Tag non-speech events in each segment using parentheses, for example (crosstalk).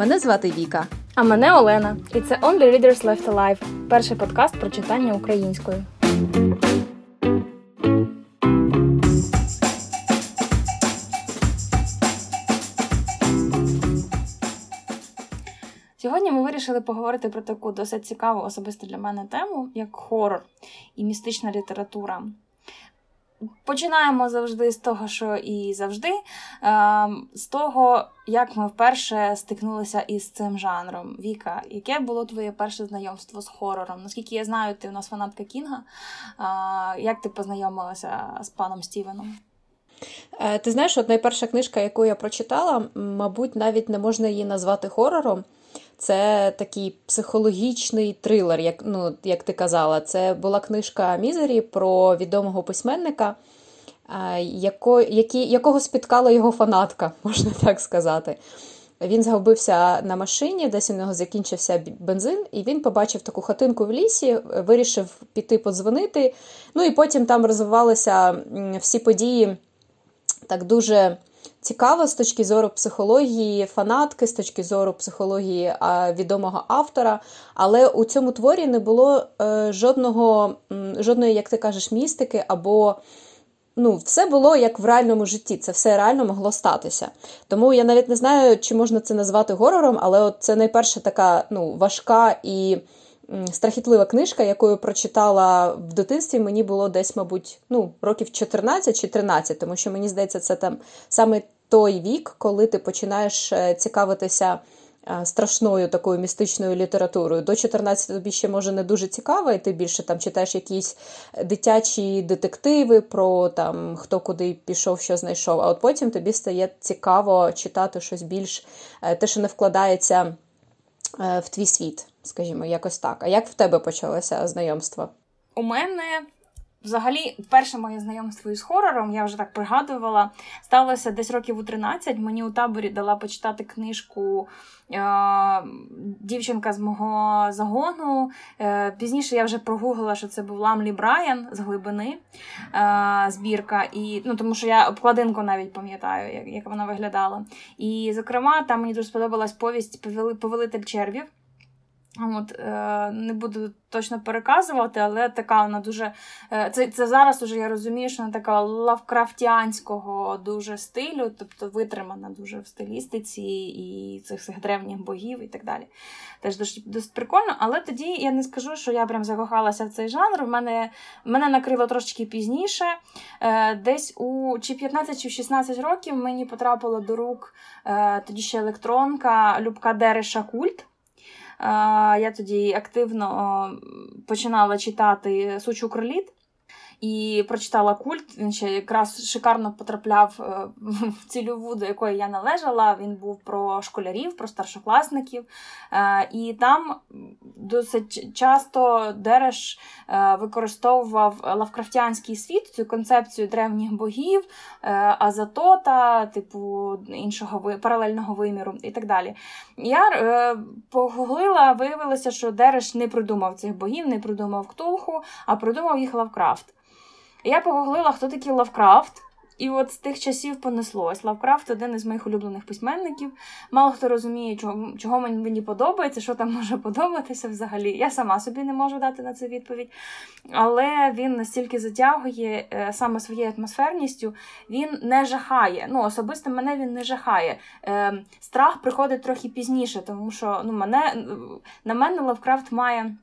Мене звати Віка. А мене Олена. І це Only Readers Left Alive – перший подкаст про читання українською. Сьогодні ми вирішили поговорити про таку досить цікаву особисто для мене тему, як хорор і містична література. Починаємо завжди з того, що і завжди, ем, з того, як ми вперше стикнулися із цим жанром. Віка, яке було твоє перше знайомство з хорором? Наскільки я знаю, ти у нас фанатка Кінга. Як ти познайомилася з паном Стівеном? Е, ти знаєш, от найперша книжка, яку я прочитала, мабуть, навіть не можна її назвати хорором. Це такий психологічний трилер, як ну, як ти казала. Це була книжка Мізері про відомого письменника, яко, які, якого спіткала його фанатка, (laughs) можна так сказати. Він згубився на машині, десь у нього закінчився бензин, і він побачив таку хатинку в лісі, вирішив піти подзвонити. Ну і потім там розвивалися всі події так дуже цікаво з точки зору психології фанатки, з точки зору психології відомого автора. Але у цьому творі не було е, жодного, жодної, як ти кажеш, містики або. Ну, все було як в реальному житті, це все реально могло статися. Тому я навіть не знаю, чи можна це назвати горором, але от це найперша така ну, важка і страхітлива книжка, яку я прочитала в дитинстві, мені було десь, мабуть, ну, років 14 чи 13, тому що мені здається, це там саме той вік, коли ти починаєш е, цікавитися. Е, страшною такою містичною літературою. До 14 тобі ще може не дуже цікаво, і ти більше там читаєш якісь дитячі детективи про там хто куди пішов, що знайшов. А от потім тобі стає цікаво читати щось більш е, те, що не вкладається в твій світ скажімо, якось так. А як в тебе почалося знайомство? У мене. Взагалі, перше моє знайомство із хорором, я вже так пригадувала, сталося десь років у 13. Мені у таборі дала почитати книжку е- дівчинка з мого загону. Е- Пізніше я вже прогуглила, що це був Ламлі Брайан з глибини е- збірка. І, ну, Тому що я обкладинку навіть пам'ятаю, як, як вона виглядала. І, зокрема, там мені дуже сподобалась повість Повелитель червів. От, е, Не буду точно переказувати, але така вона дуже. Е, це це зараз уже я розумію, що вона така лавкрафтіанського дуже стилю, тобто витримана дуже в стилістиці і цих цих древніх богів і так далі. Теж досить, досить прикольно. Але тоді я не скажу, що я прям закохалася в цей жанр. В мене мене накрило трошки пізніше. Е, Десь у чи 15 чи 16 років мені потрапила до рук е, тоді ще електронка Любка Дереша Культ. Я тоді активно починала читати Сучу кроліт і прочитала культ. Він ще якраз шикарно потрапляв е, (laughs) в цільову, до якої я належала. Він був про школярів, про старшокласників. Е, і там досить часто Дереш е, використовував лавкрафтянський світ, цю концепцію древніх богів, азатота, типу іншого паралельного виміру і так далі. Я погуглила, виявилося, що Дереш не придумав цих богів, не придумав Ктулху, а придумав їх Лавкрафт. Я погуглила, хто такий Лавкрафт. І от з тих часів понеслось. Лавкрафт один із моїх улюблених письменників. Мало хто розуміє, чого чого мені подобається, що там може подобатися взагалі. Я сама собі не можу дати на це відповідь. Але він настільки затягує е, саме своєю атмосферністю, він не жахає. Ну, особисто мене він не жахає. Е, Страх приходить трохи пізніше, тому що ну, мене, на мене Лавкрафт має.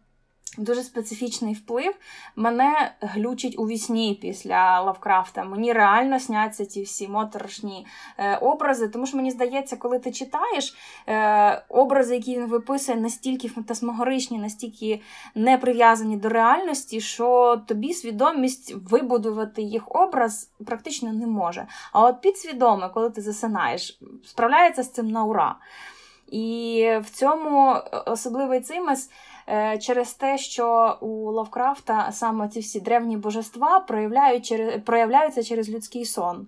Дуже специфічний вплив. Мене глючить у вісні після Лавкрафта. Мені реально сняться ці всі моторошні е, образи. Тому що мені здається, коли ти читаєш е, образи, які він виписує, настільки фантасмогоричні, настільки не прив'язані до реальності, що тобі свідомість вибудувати їх образ практично не може. А от підсвідоме, коли ти засинаєш, справляється з цим на ура. І в цьому особливий цимес. Е, через те, що у Лавкрафта саме ці всі древні божества проявляють, проявляються через людський сон.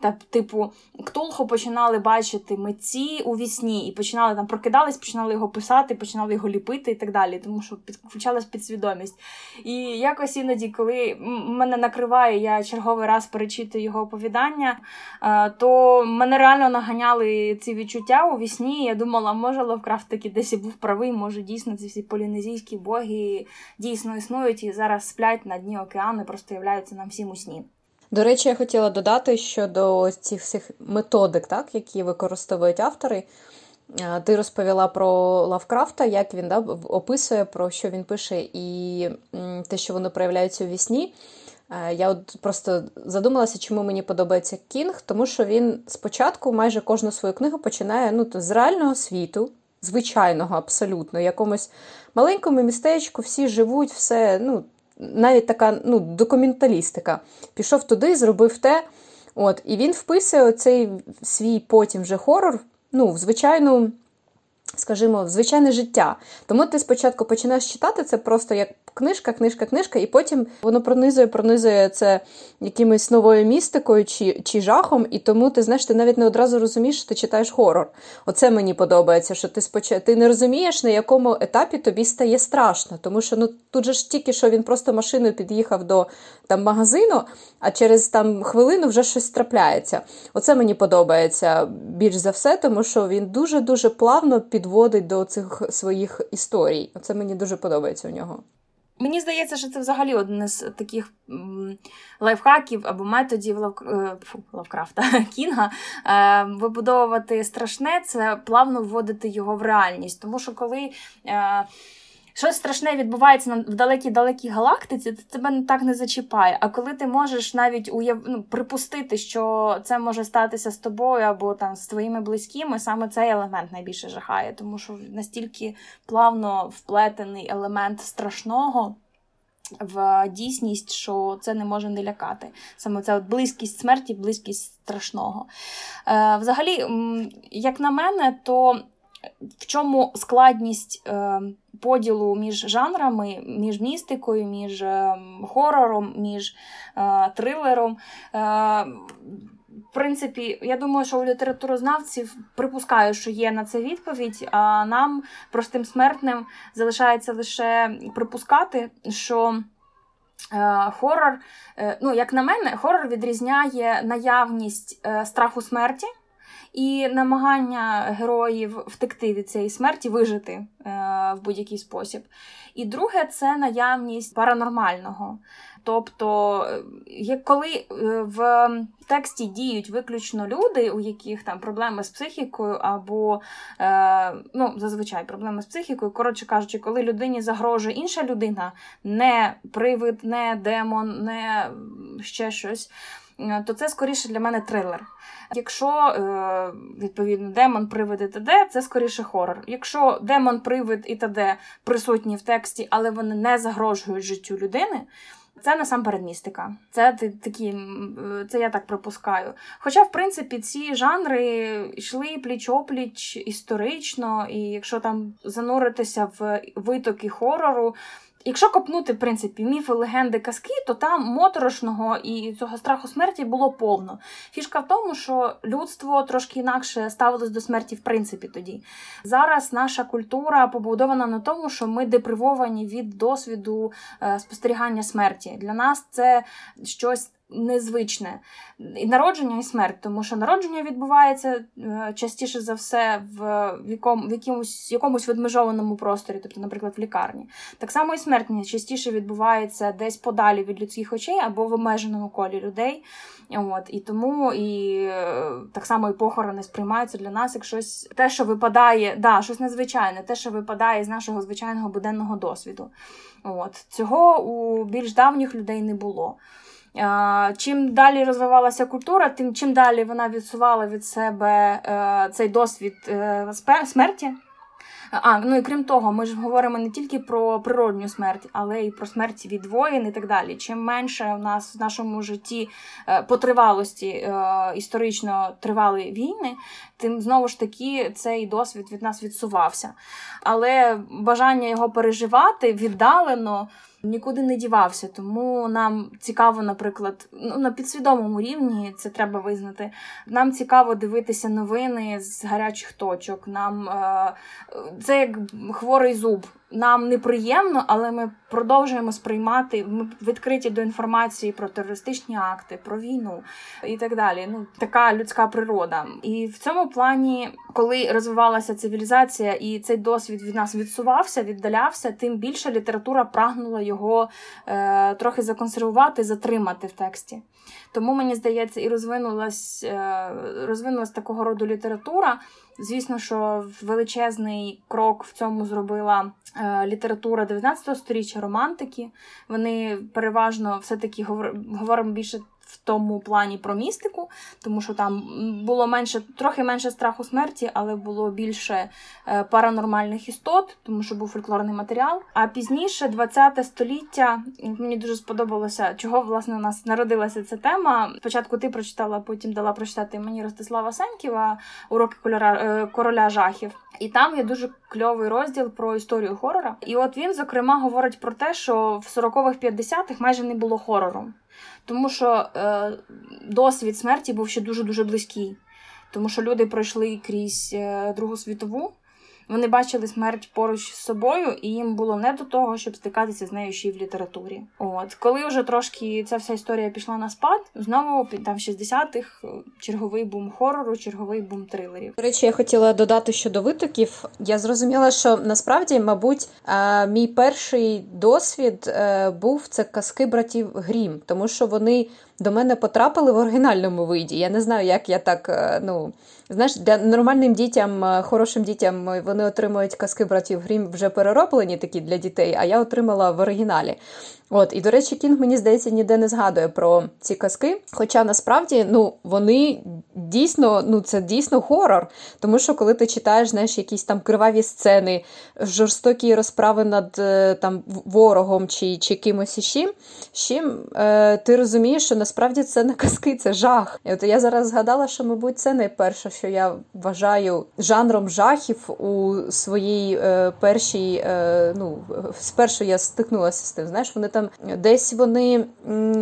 Та, типу, Ктулху починали бачити митці у вісні і починали там прокидались, починали його писати, починали його ліпити і так далі, тому що підключалась підсвідомість. І якось іноді, коли мене накриває, я черговий раз перечитую його оповідання, е, то мене реально наганяли ці відчуття у вісні. Я думала, може Лавкрафт таки десь і був правий, може дійсно ці всі полінезійські боги дійсно існують і зараз сплять на дні океану, просто являються нам всім у сні. До речі, я хотіла додати щодо цих всіх методик, так, які використовують автори. Ти розповіла про Лавкрафта, як він да, описує, про що він пише, і те, що воно проявляється у вісні. Я от просто задумалася, чому мені подобається Кінг, тому що він спочатку майже кожну свою книгу починає ну, з реального світу, звичайного, абсолютно, якомусь маленькому містечку, всі живуть, все, ну, навіть така ну, документалістика. Пішов туди, зробив те. От, І він вписує цей свій потім вже хорор ну, в звичайну, скажімо, в звичайне життя. Тому ти спочатку починаєш читати це просто як книжка, книжка, книжка, і потім воно пронизує, пронизує це якимось новою містикою чи чи жахом, і тому ти знаєш, ти навіть не одразу розумієш, що ти читаєш хорор. Оце мені подобається, що ти спочатку ти не розумієш, на якому етапі тобі стає страшно. Тому що ну тут же ж тільки що він просто машиною під'їхав до там магазину, а через там хвилину вже щось трапляється. Оце мені подобається більш за все, тому що він дуже-дуже плавно підводить до цих своїх історій. Оце мені дуже подобається у нього. Мені здається, що це взагалі один з таких лайфхаків або методів Лав... Е, фу, Лавкрафта (laughs) Кінга. Е, вибудовувати страшне це плавно вводити його в реальність. Тому що коли. Щось страшне відбувається в далекій-далекій галактиці, то тебе так не зачіпає. А коли ти можеш навіть уяв... ну, припустити, що це може статися з тобою або там з твоїми близькими, саме цей елемент найбільше жахає, тому що настільки плавно вплетений елемент страшного. В дійсність, що це не може не лякати. Саме це от близькість смерті, близькість страшного. Е, Взагалі, як на мене, то в чому складність е, поділу між жанрами, між містикою, між е, хорором, між е, трилером. В принципі, я думаю, що у літературознавців припускаю, що є на це відповідь, а нам, простим смертним, залишається лише припускати, що. Хорор, ну, як на мене, хорор відрізняє наявність страху смерті і намагання героїв втекти від цієї смерті, вижити е, в будь-який спосіб. І друге це наявність паранормального. Тобто, е, коли е, в тексті діють виключно люди, у яких там проблеми з психікою, або е, ну, зазвичай проблеми з психікою, коротше кажучи, коли людині загрожує інша людина, не привид, не демон, не ще щось, то це скоріше для мене трилер. Якщо, е, відповідно, демон привид і т.д., це скоріше хорор. Якщо демон привид і т.д. присутні в тексті, але вони не загрожують життю людини. Це насамперед містика. Це такі, е, це я так припускаю. Хоча, в принципі, ці жанри йшли пліч-опліч історично, і якщо там зануритися в витоки хорору, Якщо копнути, в принципі, міфи, легенди, казки, то там моторошного і цього страху смерті було повно. Фішка в тому, що людство трошки інакше ставилось до смерті, в принципі, тоді. Зараз наша культура побудована на тому, що ми депривовані від досвіду е, спостерігання смерті. Для нас це щось незвичне і народження і смерть, тому що народження відбувається е, частіше за все в якому, в якомусь, якомусь відмежованому просторі, тобто, наприклад, в лікарні. Так само і смерть частіше відбувається десь подалі від людських очей або в обмеженому колі людей. От, І тому і е, так само і похорони сприймаються для нас як щось те, що випадає, да, щось незвичайне, те, що випадає з нашого звичайного буденного досвіду. От. Цього у більш давніх людей не було. Чим далі розвивалася культура, тим чим далі вона відсувала від себе е, цей досвід е, смерті. А, ну і крім того, ми ж говоримо не тільки про природню смерть, але й про смерть від воїн і так далі. Чим менше в нас в нашому житті е, по тривалості історично тривали війни, тим знову ж таки цей досвід від нас відсувався. Але бажання його переживати віддалено нікуди не дівався. Тому нам цікаво, наприклад, ну на підсвідомому рівні це треба визнати. Нам цікаво дивитися новини з гарячих точок. Нам е, це як хворий зуб. Нам неприємно, але ми продовжуємо сприймати. Ми відкриті до інформації про терористичні акти, про війну і так далі. Ну така людська природа. І в цьому плані, коли розвивалася цивілізація, і цей досвід від нас відсувався, віддалявся, тим більше література прагнула його е, трохи законсервувати, затримати в тексті. Тому мені здається, і розвинулась, е, розвинулась такого роду література. Звісно, що величезний крок в цьому зробила е, література 19 століття, романтики. Вони переважно все-таки говоримо більше в тому плані про містику, тому що там було менше, трохи менше страху смерті, але було більше е, паранормальних істот, тому що був фольклорний матеріал. А пізніше, 20 століття, мені дуже сподобалося, чого власне у нас народилася ця тема. Спочатку ти прочитала, потім дала прочитати мені Ростислава Сенківа уроки кольора, е, короля жахів. І там є дуже кльовий розділ про історію хорора. І от він, зокрема, говорить про те, що в 40-х 50-х майже не було хорору тому що е, досвід смерті був ще дуже дуже близький, тому що люди пройшли крізь е, Другу світову. Вони бачили смерть поруч з собою, і їм було не до того, щоб стикатися з нею ще й в літературі. От коли вже трошки ця вся історія пішла на спад, знову там в 60-х е, черговий бум хорору, черговий бум трилерів. До речі, я хотіла додати щодо витоків. Я зрозуміла, що насправді, мабуть, мій перший досвід е, був це казки братів Грім, тому що вони до мене потрапили в оригінальному виді. Я не знаю, як я так. Е, ну, Знаєш, для нормальним дітям, е, хорошим дітям е, вони отримують казки братів Грім вже перероблені такі для дітей, а я отримала в оригіналі. От, і до речі, Кінг, мені здається, ніде не згадує про ці казки. Хоча насправді ну, вони дійсно, ну це дійсно хорор. Тому що коли ти читаєш знаєш, якісь там криваві сцени, жорстокі розправи над е, там ворогом чи чи кимось іще, е, ти розумієш, що насправді це не казки, це жах. І от я зараз згадала, що, мабуть, це найперше, що я вважаю жанром жахів у своїй е, першій, е, ну, спершу я стикнулася з тим. Знаєш, вони там десь вони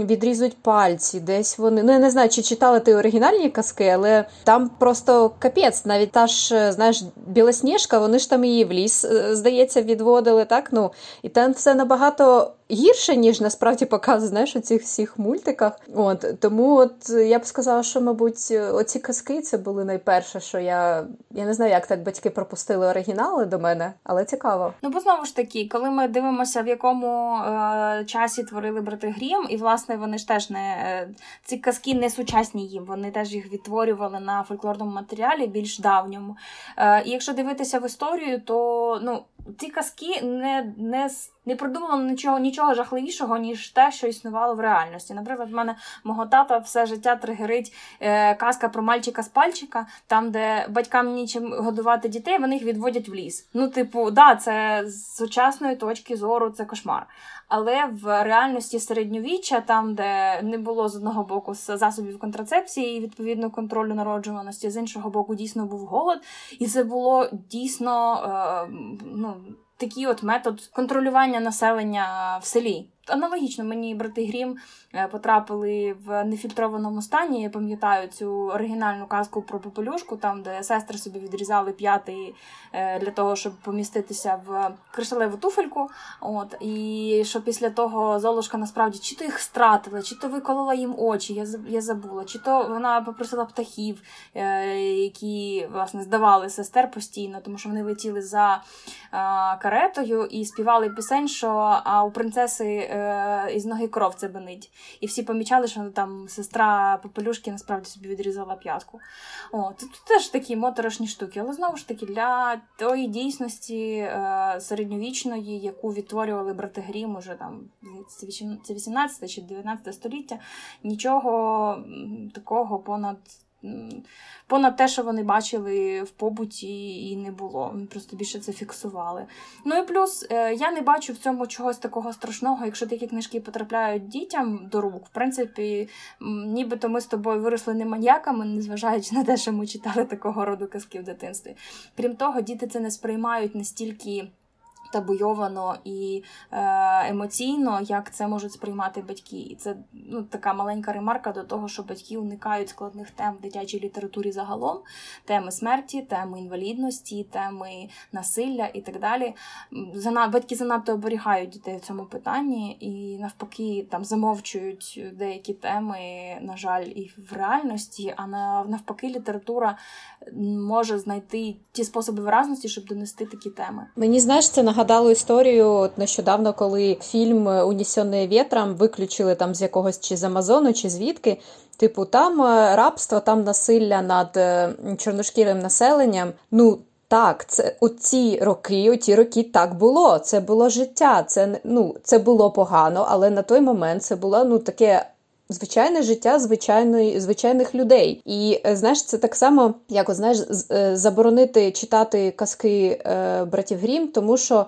відрізують пальці, десь вони. Ну, я не знаю, чи читали ти оригінальні казки, але там просто капець, навіть та ж, знаєш, білосніжка, вони ж там її в ліс, е, здається, відводили, так? Ну, І там все набагато гірше, ніж насправді показує, знаєш, у цих всіх мультиках. От Тому от я б сказала, що, мабуть, оці казки це були найперше, що я. Я не знаю, як так батьки пропустили оригінали до мене, але цікаво. Ну, бо знову ж таки, коли ми дивимося, в якому е, часі творили брати Грім, і власне вони ж теж не е, ці казки не сучасні їм. Вони теж їх відтворювали на фольклорному матеріалі більш давньому. Е, І якщо дивитися в історію, то ну ці казки не не, не придумали нічого нічого жахливішого, ніж те, що існувало в реальності. Наприклад, в мене мого тата все життя тригерить е, казка про мальчика з пальчика, там, де батькам нічим годувати дітей, вони їх відводять в ліс. Ну, типу, да, це з сучасної точки зору це кошмар. Але в реальності середньовіччя, там, де не було з одного боку засобів контрацепції і відповідно контролю народжуваності, з іншого боку, дійсно був голод, і це було дійсно е, ну, такий от метод контролювання населення в селі. Аналогічно мені брати Грім е, потрапили в нефільтрованому стані. Я пам'ятаю цю оригінальну казку про попелюшку, там де сестри собі відрізали п'ятий е, для того, щоб поміститися в кришталеву туфельку. От і що після того Золушка насправді чи то їх стратила, чи то виколола їм очі. Я я забула, чи то вона попросила птахів, е, які власне здавали сестер постійно, тому що вони летіли за каретою і співали пісень, що а у принцеси е, із ноги кров це бенить. І всі помічали, що там сестра Попелюшки насправді собі відрізала п'ятку. О, Тут теж такі моторошні штуки. Але знову ж таки, для тої дійсності е, середньовічної, яку відтворювали брати Грім уже там це 18 чи 19 століття, нічого такого понад понад те, що вони бачили в побуті, і не було. Просто більше це фіксували. Ну і плюс е, я не бачу в цьому чогось такого страшного, якщо такі книжки потрапляють дітям до рук. В принципі, нібито ми з тобою виросли не маньяками, незважаючи на те, що ми читали такого роду казки в дитинстві. Крім того, діти це не сприймають настільки табуйовано і е, емоційно, як це можуть сприймати батьки. І це ну, така маленька ремарка до того, що батьки уникають складних тем в дитячій літературі загалом, теми смерті, теми інвалідності, теми насилля і так далі. Батьки занадто оберігають дітей в цьому питанні і навпаки там замовчують деякі теми, на жаль, і в реальності, а навпаки, література може знайти ті способи виразності, щоб донести такі теми. Мені знаєш, це нагадало історію нещодавно, коли фільм Унісьоне вітром виключили там з якогось чи з Амазону, чи звідки. Типу, там е, рабство, там насилля над е, чорношкірим населенням. Ну так, це оці роки, оті роки так було. Це було життя. Це ну це було погано, але на той момент це було ну таке Звичайне життя звичайної звичайних людей, і е, знаєш, це так само, як знаєш, е, заборонити читати казки е, братів Грім, тому що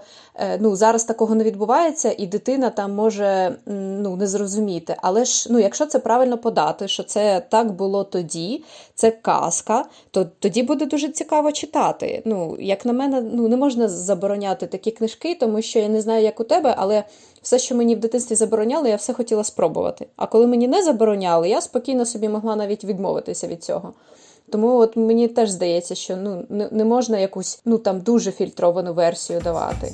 ну зараз такого не відбувається, і дитина там може ну не зрозуміти. Але ж ну, якщо це правильно подати, що це так було тоді, це казка, то тоді буде дуже цікаво читати. Ну, як на мене, ну не можна забороняти такі книжки, тому що я не знаю, як у тебе, але все, що мені в дитинстві забороняли, я все хотіла спробувати. А коли мені не забороняли, я спокійно собі могла навіть відмовитися від цього. Тому от мені теж здається, що ну не можна якусь ну там дуже фільтровану версію давати.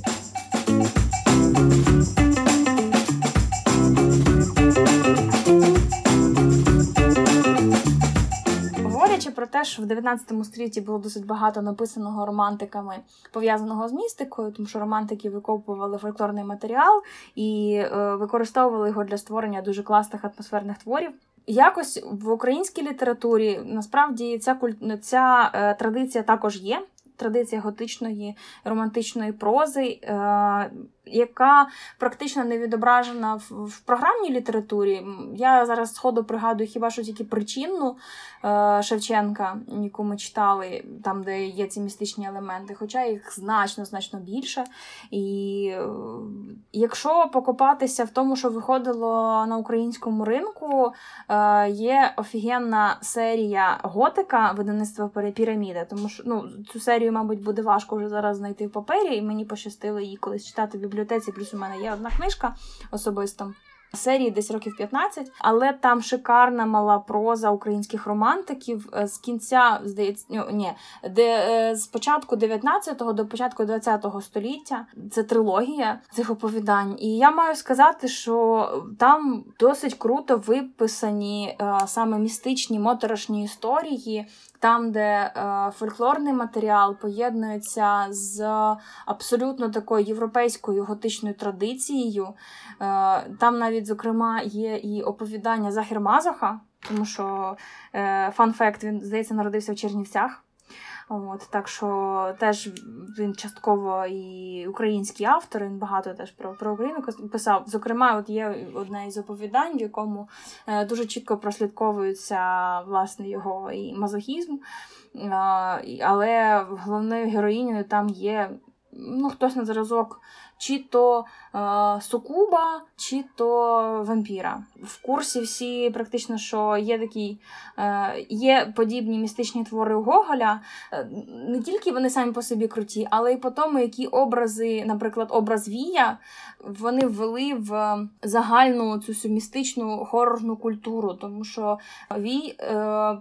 Про те, що в 19 столітті було досить багато написаного романтиками пов'язаного з містикою, тому що романтики викопували фольклорний матеріал і е, використовували його для створення дуже класних атмосферних творів. Якось в українській літературі насправді ця ця е, традиція також є. Традиція готичної романтичної прози, е, яка практично не відображена в, в програмній літературі. Я зараз сходу пригадую хіба що тільки причинну е, Шевченка, яку ми читали, там, де є ці містичні елементи, хоча їх значно значно більше. І е, якщо покопатися в тому, що виходило на українському ринку, е, є офігенна серія готика видавництва Піраміда, тому що ну, цю серію, мабуть, буде важко вже зараз знайти в папері, і мені пощастило її колись читати бібліотеці, плюс у мене є одна книжка особисто. Серії десь років 15, але там шикарна мала проза українських романтиків е, з кінця, здається, ні, де е, з початку 19-го до початку 20-го століття це трилогія цих оповідань. І я маю сказати, що там досить круто виписані е, саме містичні моторошні історії там, де е, фольклорний матеріал поєднується з абсолютно такою європейською готичною традицією. Е, там навіть, зокрема, є і оповідання Захір Мазаха, тому що е, фан-факт, він здається народився в Чернівцях. От, Так що теж він частково і український автор, він багато теж про про Україну писав. Зокрема, от є одне із оповідань, в якому е, дуже чітко прослідковується власне його і мазохізм. Е, але головною героїнею там є ну, хтось на зразок чи то е, сукуба, чи то вампіра. В курсі всі практично, що є такі е, є подібні містичні твори Гоголя. Е, не тільки вони самі по собі круті, але й по тому, які образи, наприклад, образ Вія, вони ввели в загальну цю всю містичну хорорну культуру, тому що Вій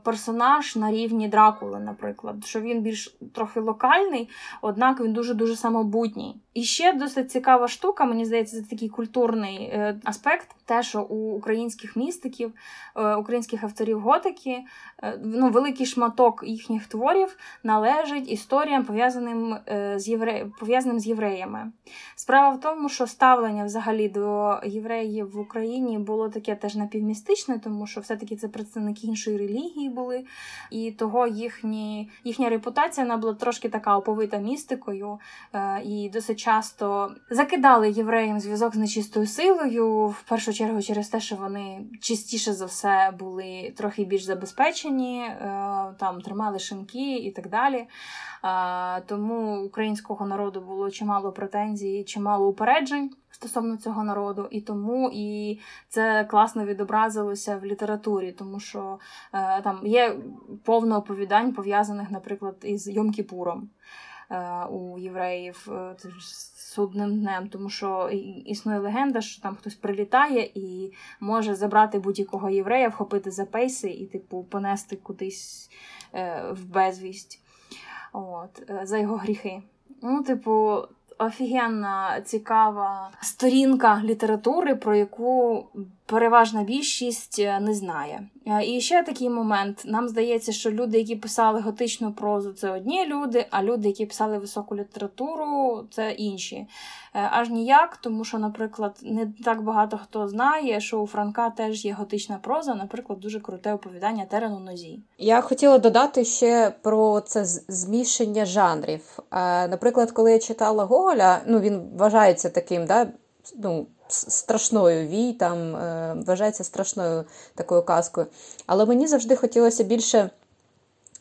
персонаж на рівні Дракули, наприклад, що він більш трохи локальний, однак він дуже дуже самобутній. І ще досить цікава штука, мені здається, це такий культурний е, аспект, те, що у українських містиків, е, українських авторів готики, е, ну, великий шматок їхніх творів належить історіям, пов'язаним з євре... пов'язаним з євреями. Справа в тому, що ставлення взагалі до євреїв в Україні було таке теж напівмістичне, тому що все-таки це представники іншої релігії були, і того їхні... їхня репутація вона була трошки така оповита містикою і досить часто закидали євреям зв'язок з нечистою силою, в першу чергу через те, що вони частіше за все були трохи більш забезпечені, е, там тримали шинки і так далі. Тому українського народу було чимало претензій, чимало упереджень. Стосовно цього народу, і тому і це класно відобразилося в літературі, тому що е, там є повно оповідань пов'язаних, наприклад, із Йом Кіпуром. е, у євреїв е, судним днем, тому що існує легенда, що там хтось прилітає і може забрати будь-якого єврея, вхопити за пейси і, типу, понести кудись е, в безвість От, е, за його гріхи. Ну, типу, офігенна, цікава сторінка літератури, про яку переважна більшість е, не знає. Е, і ще такий момент: нам здається, що люди, які писали готичну прозу, це одні люди, а люди, які писали високу літературу, це інші. Е, аж ніяк, тому що, наприклад, не так багато хто знає, що у Франка теж є готична проза, наприклад, дуже круте оповідання терену нозі. Я хотіла додати ще про це змішання жанрів. Наприклад, коли я читала Гоголя, ну він вважається таким, да, ну, страшною вій, там е, вважається страшною такою казкою. Але мені завжди хотілося більше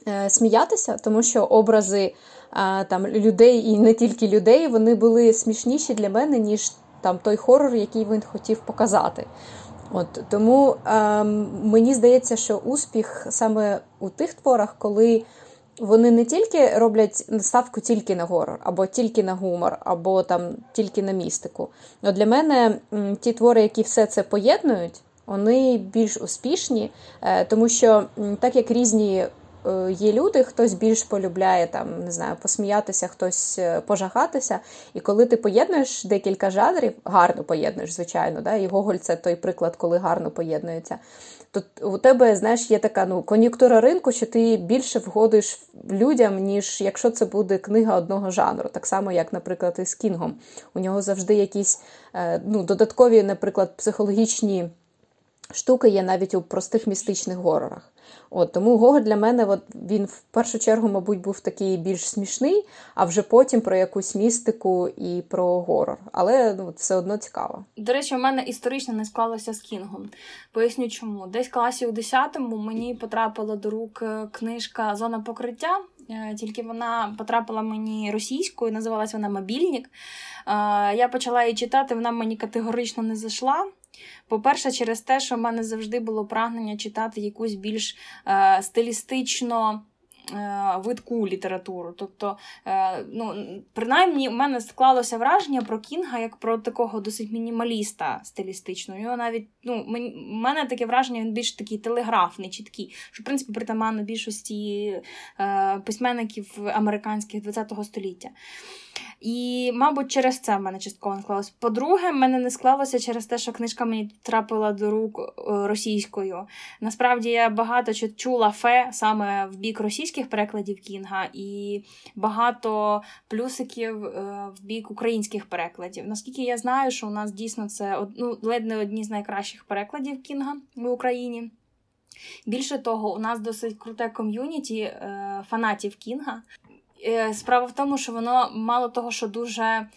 е, сміятися, тому що образи е, там людей і не тільки людей, вони були смішніші для мене, ніж там той хорор, який він хотів показати. От Тому е, мені здається, що успіх саме у тих творах, коли вони не тільки роблять ставку тільки на горор, або тільки на гумор, або там тільки на містику. Но Для мене ті твори, які все це поєднують, вони більш успішні, е, тому що так як різні є люди, хтось більш полюбляє там, не знаю, посміятися, хтось е, пожагатися. І коли ти поєднуєш декілька жанрів, гарно поєднуєш, звичайно, да? і Гоголь це той приклад, коли гарно поєднується. То у тебе, знаєш, є така ну, кон'юнктура ринку, що ти більше вгодиш людям, ніж якщо це буде книга одного жанру. Так само, як, наприклад, і з Кінгом. У нього завжди якісь е, ну, додаткові, наприклад, психологічні штуки є навіть у простих містичних горорах. От, Тому Гоголь для мене от, він в першу чергу, мабуть, був такий більш смішний, а вже потім про якусь містику і про горор. Але ну, все одно цікаво. До речі, у мене історично не склалося з Кінгом. Поясню чому. Десь в класі у 10-му мені потрапила до рук е, книжка Зона покриття. Е, тільки вона потрапила мені російською, називалась вона Мобільник. Е, я почала її читати, вона мені категорично не зайшла. По-перше, через те, що в мене завжди було прагнення читати якусь більш е, стилістично. Е, видку літературу. Тобто, е, ну, принаймні, в мене склалося враження про Кінга як про такого досить мінімаліста стилістичного. Його навіть, ну, в мене таке враження, він більш такий телеграфний, чіткий, що, в принципі, притаманно більшості е, письменників американських ХХ століття. І, мабуть, через це в мене частково не склалося. По-друге, в мене не склалося через те, що книжка мені трапила до рук російською. Насправді я багато чула фе саме в бік російських перекладів Кінга, і багато плюсиків е, в бік українських перекладів. Наскільки я знаю, що у нас дійсно це ну, ледь не одні з найкращих перекладів Кінга в Україні. Більше того, у нас досить круте ком'юніті е, фанатів Кінга. Е, справа в тому, що воно мало того, що дуже е,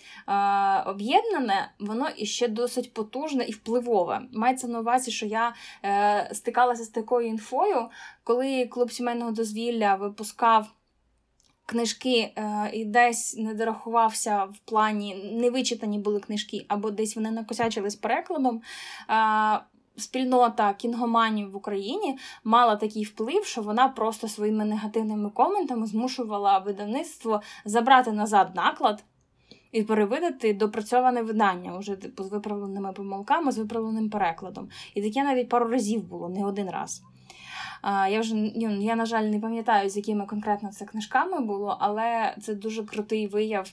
об'єднане, воно іще досить потужне і впливове. Мається на увазі, що я е, стикалася з такою інфою, коли клуб сімейного дозвілля випускав. Книжки е, і десь не дорахувався в плані, не вичитані були книжки, або десь вони накосячили з перекладом. Спільнота кінгоманів в Україні мала такий вплив, що вона просто своїми негативними коментами змушувала видавництво забрати назад наклад. І перевидати допрацьоване видання уже типу, з виправленими помилками, з виправленим перекладом. І таке навіть пару разів було, не один раз. Я вже ну, я, на жаль, не пам'ятаю, з якими конкретно це книжками було, але це дуже крутий вияв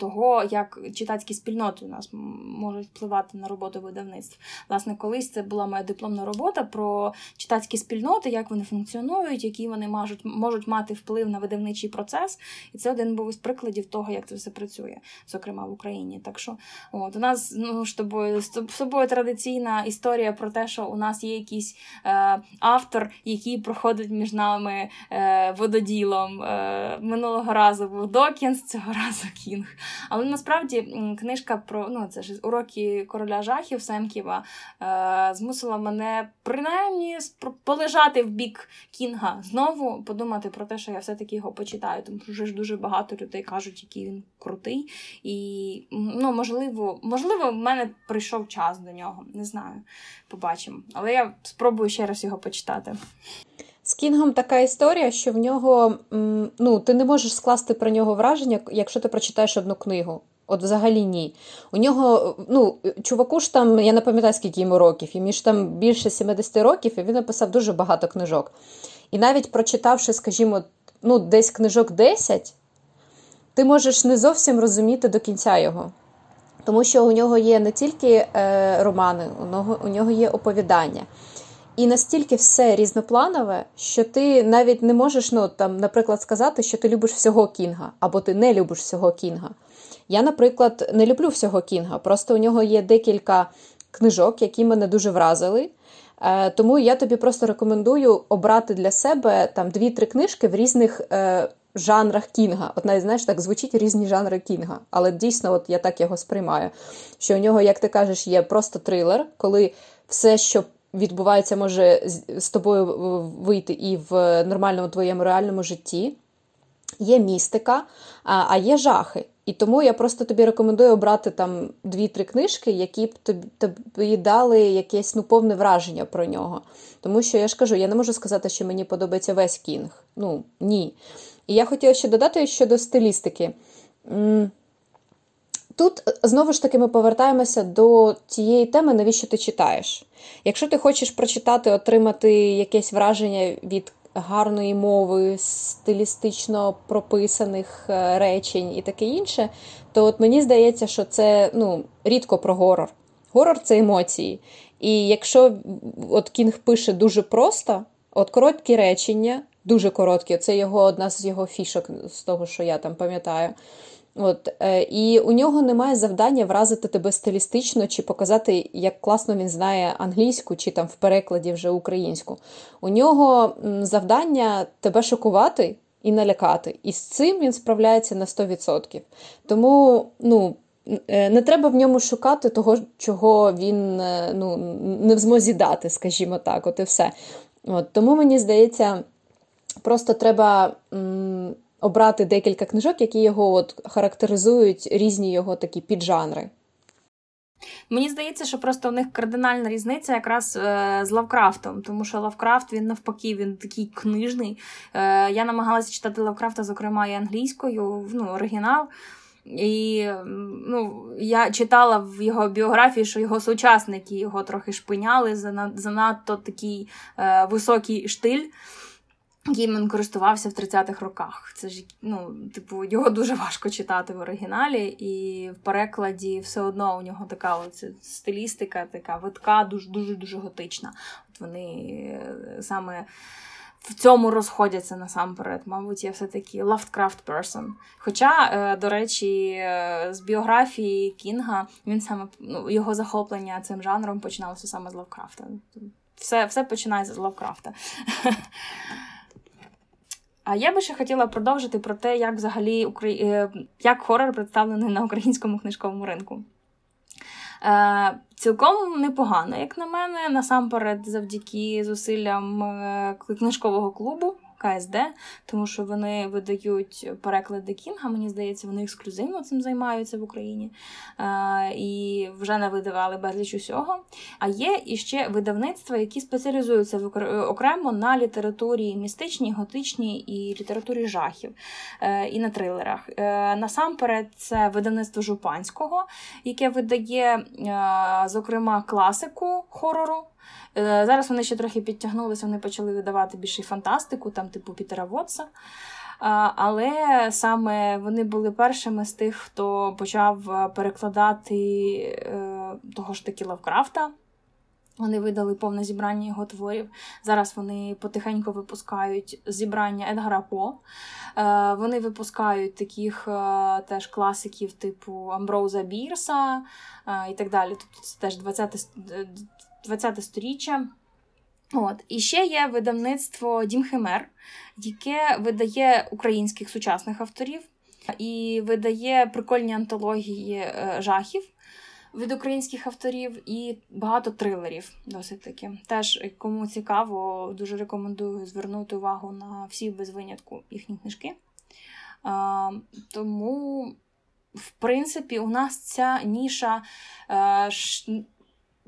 того, як читацькі спільноти у нас можуть впливати на роботу видавництв. Власне, колись це була моя дипломна робота про читацькі спільноти, як вони функціонують, які вони можуть можуть мати вплив на видавничий процес. І це один був із прикладів того, як це все працює, зокрема в Україні. Так що от, у нас ну, з тобою з собою традиційна історія про те, що у нас є якийсь е, автор, який проходить між нами е, вододілом. Е, Минулого разу був Докінс, цього (laughs) разу Кінг. Кінг. Але насправді книжка про ну, це ж уроки короля жахів Семківа е, змусила мене принаймні полежати в бік Кінга, знову подумати про те, що я все-таки його почитаю, тому що ж дуже багато людей кажуть, який він крутий. І ну, можливо, можливо, в мене прийшов час до нього. Не знаю. Побачимо. Але я спробую ще раз його почитати. З Кінгом така історія, що в нього ну, ти не можеш скласти про нього враження, якщо ти прочитаєш одну книгу. От взагалі ні. У нього, ну, чуваку ж там, я не пам'ятаю, скільки йому років, йому ж там більше 70 років, і він написав дуже багато книжок. І навіть прочитавши, скажімо, ну, десь книжок 10, ти можеш не зовсім розуміти до кінця його. Тому що у нього є не тільки е, романи, у нього, у нього є оповідання. І настільки все різнопланове, що ти навіть не можеш, ну, там, наприклад, сказати, що ти любиш всього Кінга, або ти не любиш всього Кінга. Я, наприклад, не люблю всього Кінга, просто у нього є декілька книжок, які мене дуже вразили. Е, тому я тобі просто рекомендую обрати для себе там дві-три книжки в різних е, жанрах Кінга. От навіть знаєш, так звучить різні жанри Кінга. Але дійсно, от я так його сприймаю. Що у нього, як ти кажеш, є просто трилер, коли все, що відбувається, може з тобою вийти і в нормальному твоєму реальному житті. Є містика, а є жахи. І тому я просто тобі рекомендую обрати там дві-три книжки, які б тобі, тобі дали якесь ну, повне враження про нього. Тому що я ж кажу, я не можу сказати, що мені подобається весь кінг. Ну, ні. І я хотіла ще додати щодо стилістики. Тут знову ж таки ми повертаємося до тієї теми, навіщо ти читаєш. Якщо ти хочеш прочитати, отримати якесь враження від гарної мови, стилістично прописаних е, речень і таке інше, то от мені здається, що це ну, рідко про горор. Горор це емоції. І якщо от Кінг пише дуже просто, от короткі речення, дуже короткі, це його одна з його фішок, з того, що я там пам'ятаю. От, е, І у нього немає завдання вразити тебе стилістично чи показати, як класно він знає англійську, чи там в перекладі вже українську. У нього завдання тебе шокувати і налякати. І з цим він справляється на 100%. Тому ну, е, не треба в ньому шукати того, чого він е, ну, не в змозі дати, скажімо так, от і все. От, Тому мені здається, просто треба. Обрати декілька книжок, які його от характеризують різні його такі піджанри. Мені здається, що просто у них кардинальна різниця якраз е, з Лавкрафтом, тому що Лавкрафт він навпаки він такий книжний. Е, Я намагалася читати Лавкрафта, зокрема, і англійською, ну, оригінал. І ну, я читала в його біографії, що його сучасники його трохи шпиняли занадто такий е, високий штиль яким він користувався в 30-х роках. Це ж ну, типу, його дуже важко читати в оригіналі, і в перекладі все одно у нього така оця стилістика, така витка, дуже дуже дуже готична. От вони е, саме. В цьому розходяться насамперед, мабуть, я все-таки Lovecraft person. Хоча, е, до речі, е, з біографії Кінга він саме ну, його захоплення цим жанром починалося саме з Лавкрафта. Все все починається з Лавкрафта. (laughs) А я би ще хотіла продовжити про те, як взагалі Украї... як хорор представлений на українському книжковому ринку. Е, Цілком непогано, як на мене, насамперед, завдяки зусиллям е, книжкового клубу. КСД, тому що вони видають переклади Кінга. Мені здається, вони ексклюзивно цим займаються в Україні е, і вже не видавали безліч усього. А є іще видавництва, які спеціалізуються окремо на літературі містичній, готичній і літературі жахів е, і на трилерах. Е, насамперед, це видавництво Жупанського, яке видає, зокрема, класику хорору. Е, зараз вони ще трохи підтягнулися, вони почали видавати більше фантастику, там, типу Пітера Вотса. Але саме вони були першими з тих, хто почав е, перекладати е, того ж таки Лавкрафта. Вони видали повне зібрання його творів. Зараз вони потихеньку випускають зібрання Едгара По. Вони випускають таких теж класиків, типу Амброуза Бірса і так далі. Тобто це теж 20 20 сторіччя. От. І ще є видавництво Дім Химер, яке видає українських сучасних авторів і видає прикольні антології е, жахів від українських авторів і багато трилерів. Досить таки. Теж, кому цікаво, дуже рекомендую звернути увагу на всі без винятку їхні книжки. А, Тому, в принципі, у нас ця ніша. А, е,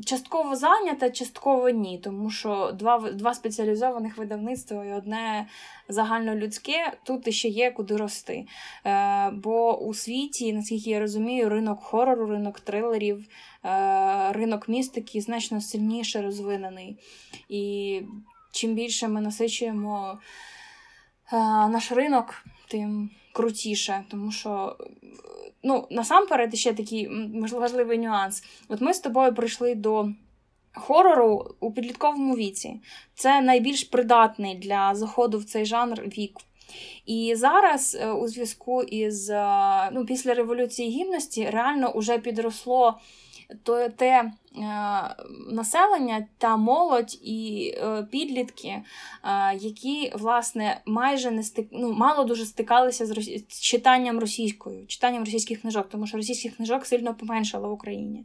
частково зайнята, частково ні, тому що два два спеціалізованих видавництва і одне загальнолюдське тут ще є куди рости. Е, Бо у світі, наскільки я розумію, ринок хорору, ринок трилерів, е, ринок містики значно сильніше розвинений. І чим більше ми насичуємо е, наш ринок, тим крутіше, тому що. Ну, насамперед, ще такий важливий нюанс. От ми з тобою прийшли до хорору у підлітковому віці. Це найбільш придатний для заходу в цей жанр вік. І зараз, е, у зв'язку із е, ну, після Революції Гідності, реально вже підросло то те е, населення та молодь і е, підлітки, е, які власне майже не стик... ну, мало дуже стикалися з, рос... з читанням російською, читанням російських книжок, тому що російських книжок сильно поменшало в Україні.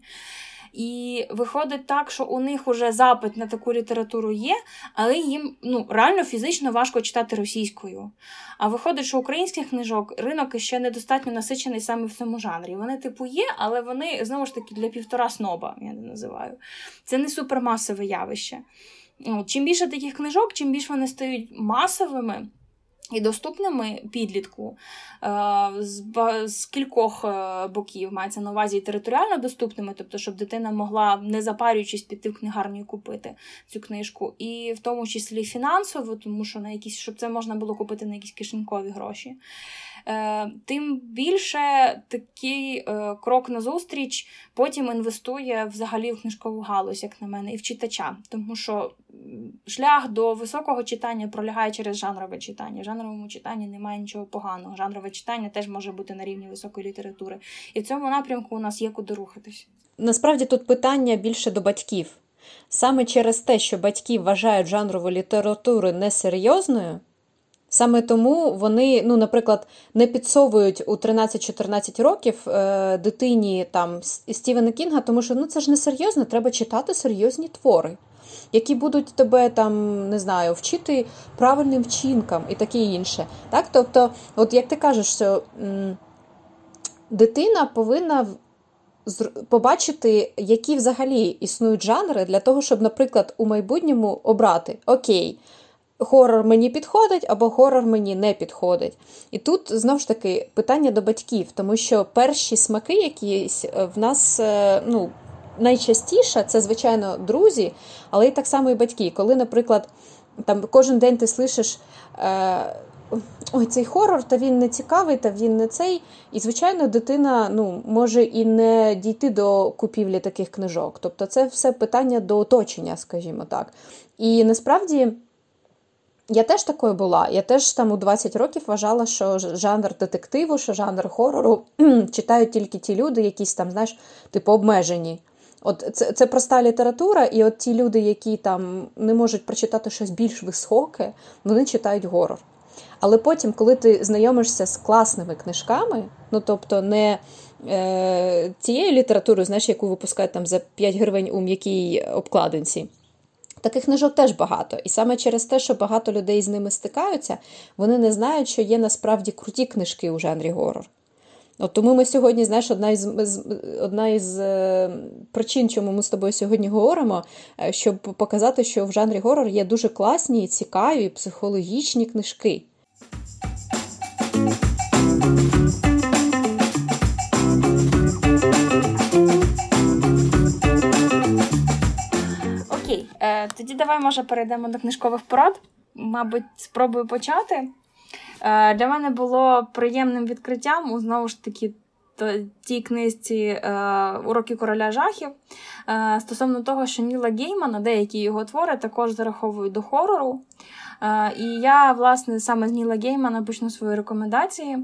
І виходить так, що у них уже запит на таку літературу є, але їм ну, реально фізично важко читати російською. А виходить, що українських книжок ринок ще недостатньо насичений саме в цьому жанрі. Вони, типу, є, але вони знову ж таки для півтора сноба, я не називаю. Це не супермасове явище. Чим більше таких книжок, чим більше вони стають масовими. І доступними підлітку е, з кількох е, боків мається на увазі і територіально доступними, тобто, щоб дитина могла, не запарюючись, піти в книгарню і купити цю книжку, і в тому числі фінансово, тому що на якісь, щоб це можна було купити на якісь кишенькові гроші. Е, тим більше такий е, крок назустріч потім інвестує взагалі в книжкову галузь, як на мене, і в читача. Тому що шлях до високого читання пролягає через жанрове читання. В жанровому читанні немає нічого поганого. Жанрове читання теж може бути на рівні високої літератури. І в цьому напрямку у нас є куди рухатись. Насправді тут питання більше до батьків. Саме через те, що батьки вважають жанрову літературу несерйозною, Саме тому вони, ну, наприклад, не підсовують у 13-14 років е, дитині там Стівена Кінга, тому що ну це ж не серйозно, треба читати серйозні твори, які будуть тебе там, не знаю, вчити правильним вчинкам і таке інше. Так? Тобто, от як ти кажеш, що м, дитина повинна побачити, які взагалі існують жанри для того, щоб, наприклад, у майбутньому обрати Окей хорор мені підходить або хорор мені не підходить. І тут знову ж таки питання до батьків, тому що перші смаки якісь е, в нас е, ну, найчастіше це, звичайно, друзі, але і так само і батьки. Коли, наприклад, там кожен день ти слышиш. Е, Ой, цей хорор, та він не цікавий, та він не цей. І, звичайно, дитина ну, може і не дійти до купівлі таких книжок. Тобто, це все питання до оточення, скажімо так. І насправді я теж такою була. Я теж там у 20 років вважала, що жанр детективу, що жанр хорору (clears throat) читають тільки ті люди, якісь там, знаєш, типу обмежені. От це це проста література, і от ті люди, які там не можуть прочитати щось більш високе, вони читають горор. Але потім, коли ти знайомишся з класними книжками, ну тобто не е, тією літературою, знаєш, яку випускають там за 5 гривень у м'якій обкладинці. Таких книжок теж багато. І саме через те, що багато людей з ними стикаються, вони не знають, що є насправді круті книжки у жанрі горор. От Тому ми сьогодні, знаєш, одна із одна із е, причин, чому ми з тобою сьогодні говоримо, е, щоб показати, що в жанрі горор є дуже класні, цікаві, психологічні книжки. Тоді давай, може, перейдемо до книжкових порад. Мабуть, спробую почати. Е, для мене було приємним відкриттям знову ж таки тій книжці е, Уроки короля жахів стосовно того, що Ніла Геймана, деякі його твори також зараховують до хорору. Е, і я, власне, саме з Ніла Геймана почну свої рекомендації.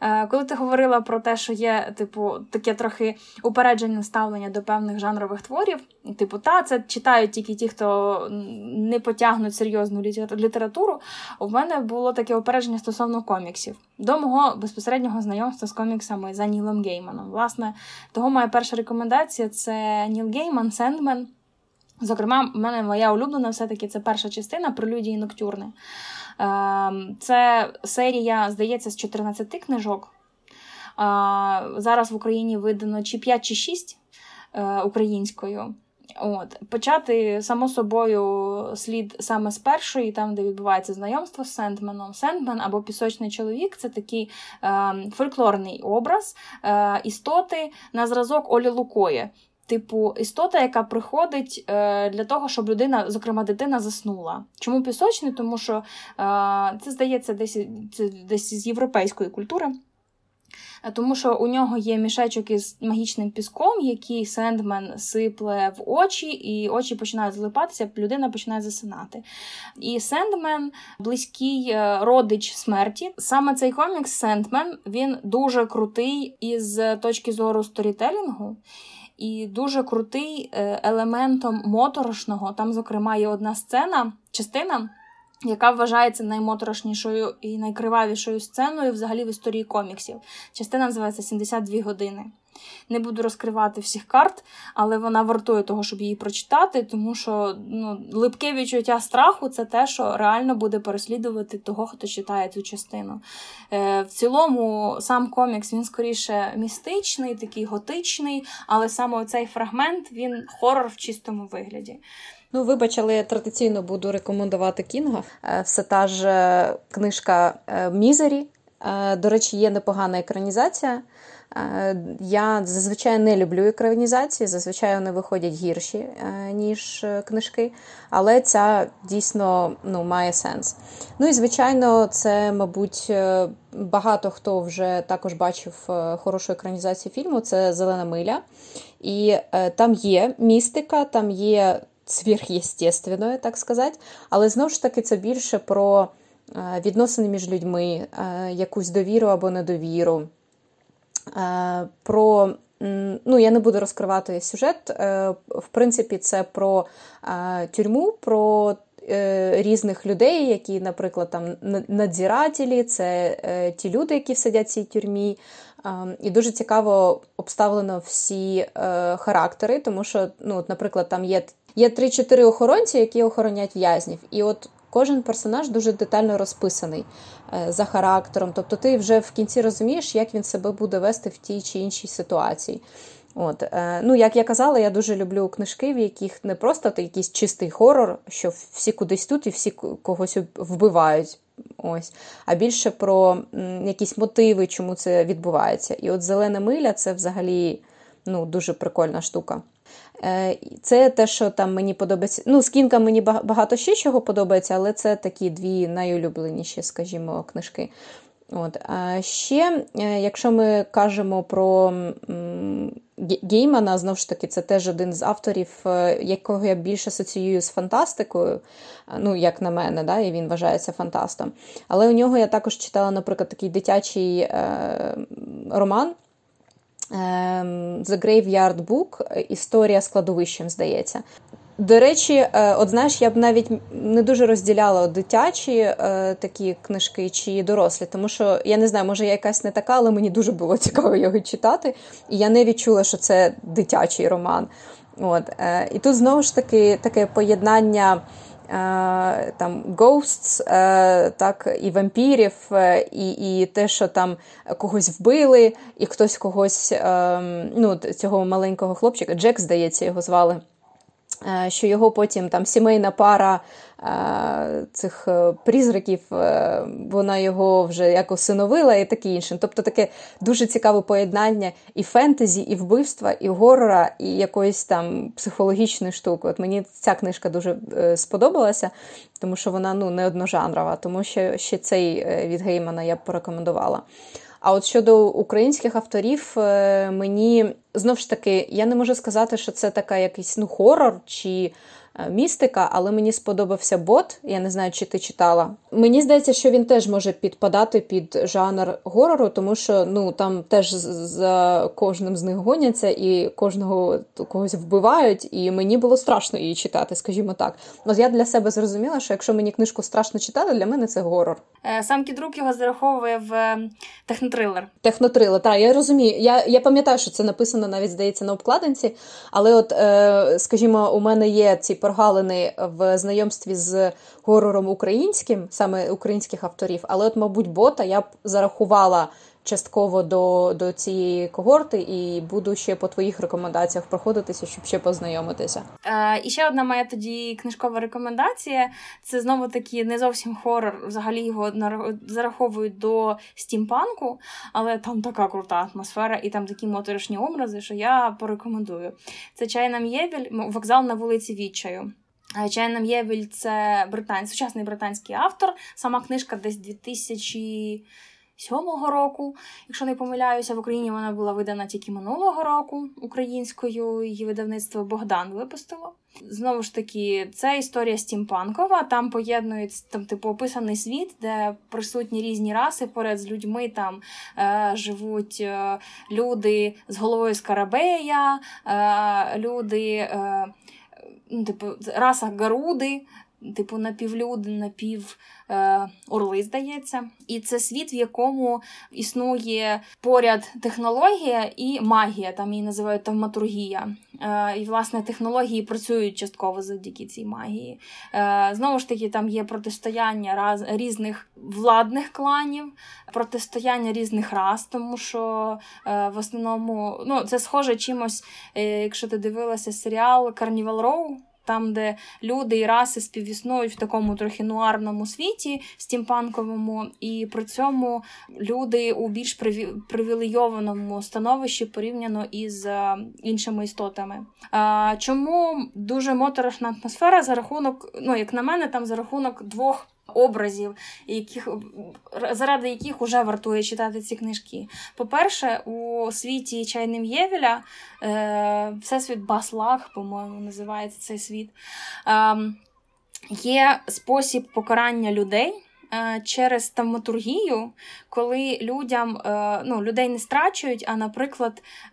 Е, коли ти говорила про те, що є, типу, таке трохи упереджене ставлення до певних жанрових творів, типу, та, це читають тільки ті, хто не потягнуть серйозну літературу, у мене було таке упередження стосовно коміксів. До мого безпосереднього знайомства з коміксами за Нілом Гейманом. Власне, того моя перша рекомендація це Ніл Гейман, Сендмен. Зокрема, в мене моя улюблена все-таки це перша частина прелюдії ноктюрни. Ем, це серія, здається, з 14 книжок. Зараз в Україні видано чи 5, чи 6 е, українською. От, Почати, само собою, слід саме з першої, там, де відбувається знайомство з Сендменом. Сендмен або пісочний чоловік це такий е, фольклорний образ е, істоти на зразок Олі Лукої. Типу, істота, яка приходить е, для того, щоб людина, зокрема дитина, заснула. Чому пісочний? Тому що е, це здається десь це десь з європейської культури. Е, тому що у нього є мішечок із магічним піском, який Сендмен сипле в очі, і очі починають злипатися, людина починає засинати. І Сендмен близький е, родич смерті. Саме цей комікс Сендмен він дуже крутий із точки зору сторітелінгу. І дуже крутий е, елементом моторошного. Там, зокрема, є одна сцена, частина, яка вважається наймоторошнішою і найкривавішою сценою взагалі в історії коміксів. Частина називається «72 години. Не буду розкривати всіх карт, але вона вартує того, щоб її прочитати, тому що ну, липке відчуття страху це те, що реально буде переслідувати того, хто читає цю частину. Е, В цілому, сам комікс він скоріше містичний, такий готичний, але саме цей фрагмент він хорор в чистому вигляді. Ну, вибач, але я традиційно буду рекомендувати Кінга. Е, все та ж е, книжка е, Мізері. До речі, є непогана екранізація. Я зазвичай не люблю екранізації, зазвичай вони виходять гірші, ніж книжки, але ця дійсно ну, має сенс. Ну і звичайно, це, мабуть, багато хто вже також бачив хорошу екранізацію фільму це Зелена миля. І там є містика, там є сверхъестественне, так сказати. Але знову ж таки, це більше про е, відносини між людьми, е, якусь довіру або недовіру. Е, про, ну, Я не буду розкривати сюжет. В принципі, це про тюрму, про різних людей, які, наприклад, там надзирателі, це ті люди, які сидять в цій тюрмі. І дуже цікаво обставлено всі характери, тому що, ну, наприклад, там є Є 3-4 охоронці, які охоронять в'язнів. І от кожен персонаж дуже детально розписаний е, за характером. Тобто ти вже в кінці розумієш, як він себе буде вести в тій чи іншій ситуації. От, е, ну, Як я казала, я дуже люблю книжки, в яких не просто якийсь чистий хорор, що всі кудись тут і всі когось вбивають. Ось, А більше про якісь мотиви, чому це відбувається. І от зелена миля це взагалі ну, дуже прикольна штука. Е, це те, що там мені подобається. Ну, кінка мені багато ще чого подобається, але це такі дві найулюбленіші, скажімо, книжки. От. А ще, е, якщо ми кажемо про Геймана, знову ж таки, це теж один з авторів, е, якого я більше асоціюю з фантастикою, ну, як на мене, да, і він вважається фантастом. Але у нього я також читала, наприклад, такий дитячий е, роман. Ем, The Graveyard Book, історія з кладовищем, здається. До речі, е, от знаєш, я б навіть не дуже розділяла дитячі е, такі книжки чи дорослі, тому що я не знаю, може я якась не така, але мені дуже було (laughs) цікаво його читати. І я не відчула, що це дитячий роман. От. Е, і тут знову ж таки таке поєднання. Е, там Ghosts, е, так, і вампірів, е, і і те, що там когось вбили, і хтось когось, ну, цього маленького хлопчика, Джек, здається, його звали. Е, що його потім там сімейна пара е, цих е, призраків, вона його вже як усиновила і таке інше. Тобто таке дуже цікаве поєднання і фентезі, і вбивства, і горора, і якоїсь там психологічної штуки. От мені ця книжка дуже сподобалася, тому що вона ну, не одножанрова, тому що ще цей від Геймана я б порекомендувала. А от щодо українських авторів, е, мені знов ж таки я не можу сказати, що це така якийсь ну хорор чи містика, але мені сподобався бот. Я не знаю, чи ти читала. Мені здається, що він теж може підпадати під жанр горору, тому що ну там теж за кожним з них гоняться і кожного когось вбивають. І мені було страшно її читати, скажімо так. От я для себе зрозуміла, що якщо мені книжку страшно читати, для мене це горор. Е, сам Кідрук його зараховує в е, технотрилер. Технотрилер, так, я розумію. Я я пам'ятаю, що це написано навіть здається на обкладинці, але от, скажімо, у мене є ці прогалини в знайомстві з горором українським, саме українських авторів, але, от, мабуть, бота я б зарахувала частково до до цієї когорти, і буду ще по твоїх рекомендаціях проходитися, щоб ще познайомитися. Е, І ще одна моя тоді книжкова рекомендація: це знову таки не зовсім хорор. Взагалі його зараховують до стімпанку, але там така крута атмосфера, і там такі моторошні образи, що я порекомендую. Це чайна М'євіль, вокзал на вулиці Відчаю. Е, чайна М'євіль це британський, сучасний британський автор. Сама книжка десь 2000 Сьомого року, якщо не помиляюся, в Україні вона була видана тільки минулого року українською. Її видавництво Богдан випустило. Знову ж таки, це історія стімпанкова. Там поєднується там, типу, описаний світ, де присутні різні раси. Поряд з людьми там е, живуть е, люди з головою скарабея, е, люди, е, ну, типу, раса Гаруди типу напівлюди, напів е, орли, здається. І це світ, в якому існує поряд технологія і магія, там її називають тавматургія. Е, І, власне, технології працюють частково завдяки цій магії. Е, Знову ж таки, там є протистояння раз, різних владних кланів, протистояння різних рас, тому що е, в основному ну, це схоже чимось, е, якщо ти дивилася серіал Carnival Row, там, де люди і раси співіснують в такому трохи нуарному світі стімпанковому, і при цьому люди у більш привілейованому становищі порівняно із е, іншими істотами. Чому дуже моторошна атмосфера за рахунок, ну як на мене, там за рахунок двох образів, яких, заради яких вже вартує читати ці книжки. По-перше, у світі Чайним Євеля, е, Всесвіт Баслаг, по-моєму, називається цей світ, е, є спосіб покарання людей. Е, через тавматургію, коли людям е, ну, людей не страчують, а, наприклад, е,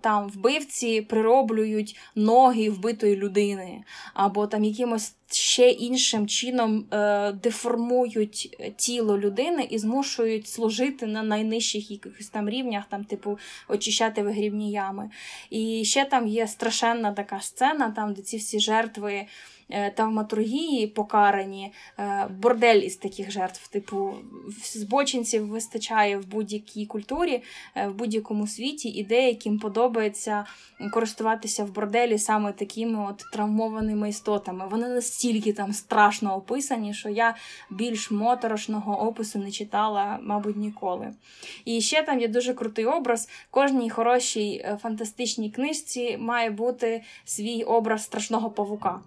там вбивці прироблюють ноги вбитої людини, або там якимось ще іншим чином деформують тіло людини і змушують служити на найнижчих якихось там рівнях, там, типу, очищати вигрібні ями. І ще там є страшенна така сцена, там, де ці всі жертви. Е, тавматургії покарані, е, бордель із таких жертв. Типу, збочинців вистачає в будь-якій культурі, е, в будь-якому світі, і деяким подобається користуватися в борделі саме такими от травмованими істотами. Вони настільки там страшно описані, що я більш моторошного опису не читала, мабуть, ніколи. І ще там є дуже крутий образ. Кожній хорошій фантастичній книжці має бути свій образ страшного павука.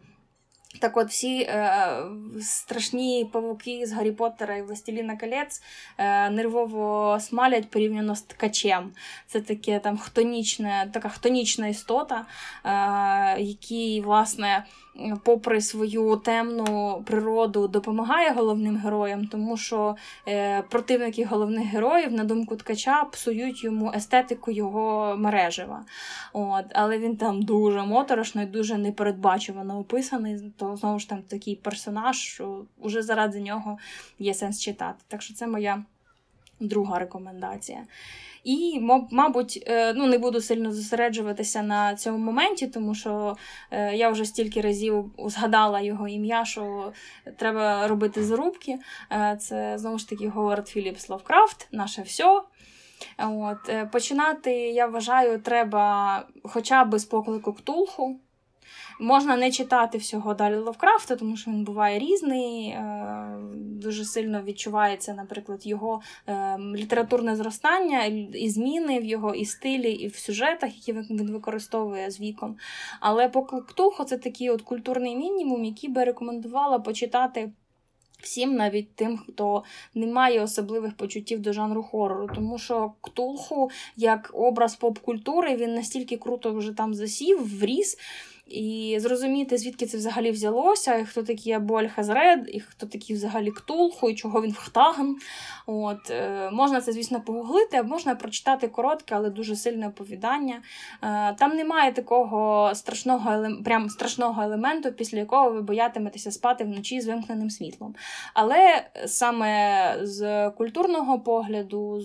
Так от всі е, страшні павуки з Гаррі Поттера і Властеліна Колець е, нервово смалять порівняно з ткачем. Це таке там хтонічне, така хтонічна істота, е, який, власне, попри свою темну природу, допомагає головним героям, тому що е, противники головних героїв, на думку ткача, псують йому естетику його мережева. От, Але він там дуже моторошно і дуже непередбачувано описаний. То знову ж там такий персонаж, що вже заради нього є сенс читати. Так що це моя друга рекомендація. І, мабуть, е, ну, не буду сильно зосереджуватися на цьому моменті, тому що е, я вже стільки разів згадала його ім'я, що треба робити зарубки. Е, це знову ж таки Говард Філіпс Лавкрафт, наше все. От, Починати, я вважаю, треба хоча б з поклику Ктулху. Можна не читати всього далі Лавкрафта, тому що він буває різний. Е, дуже сильно відчувається, наприклад, його е, літературне зростання і зміни в його і стилі, і в сюжетах, які він використовує з віком. Але по це такий от культурний мінімум, який би рекомендувала почитати. Всім, навіть тим, хто не має особливих почуттів до жанру хорору, тому що Ктулху, як образ поп-культури, він настільки круто вже там засів, вріс, і зрозуміти, звідки це взагалі взялося, і хто такий Абуаль Хазред, і хто такий взагалі Ктулху, і чого він Хтаган. От, е, Можна це, звісно, погуглити, а можна прочитати коротке, але дуже сильне оповідання. Е, Там немає такого страшного прям страшного елементу, після якого ви боятиметеся спати вночі з вимкненим світлом. Але саме з культурного погляду,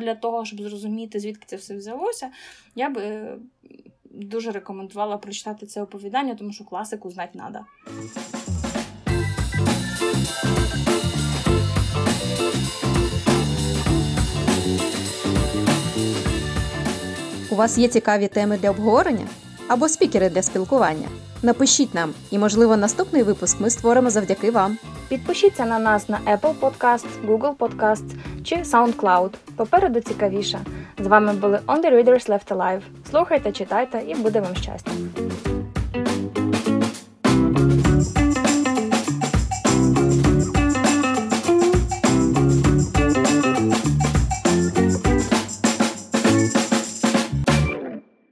для того, щоб зрозуміти, звідки це все взялося, я би дуже рекомендувала прочитати це оповідання, тому що класику знати треба. У вас є цікаві теми для обговорення або спікери для спілкування? Напишіть нам, і, можливо, наступний випуск ми створимо завдяки вам. Підпишіться на нас на Apple Podcasts, Google Podcasts чи SoundCloud. Попереду цікавіше. З вами були On the Readers Left Alive. Слухайте, читайте і буде вам щастя!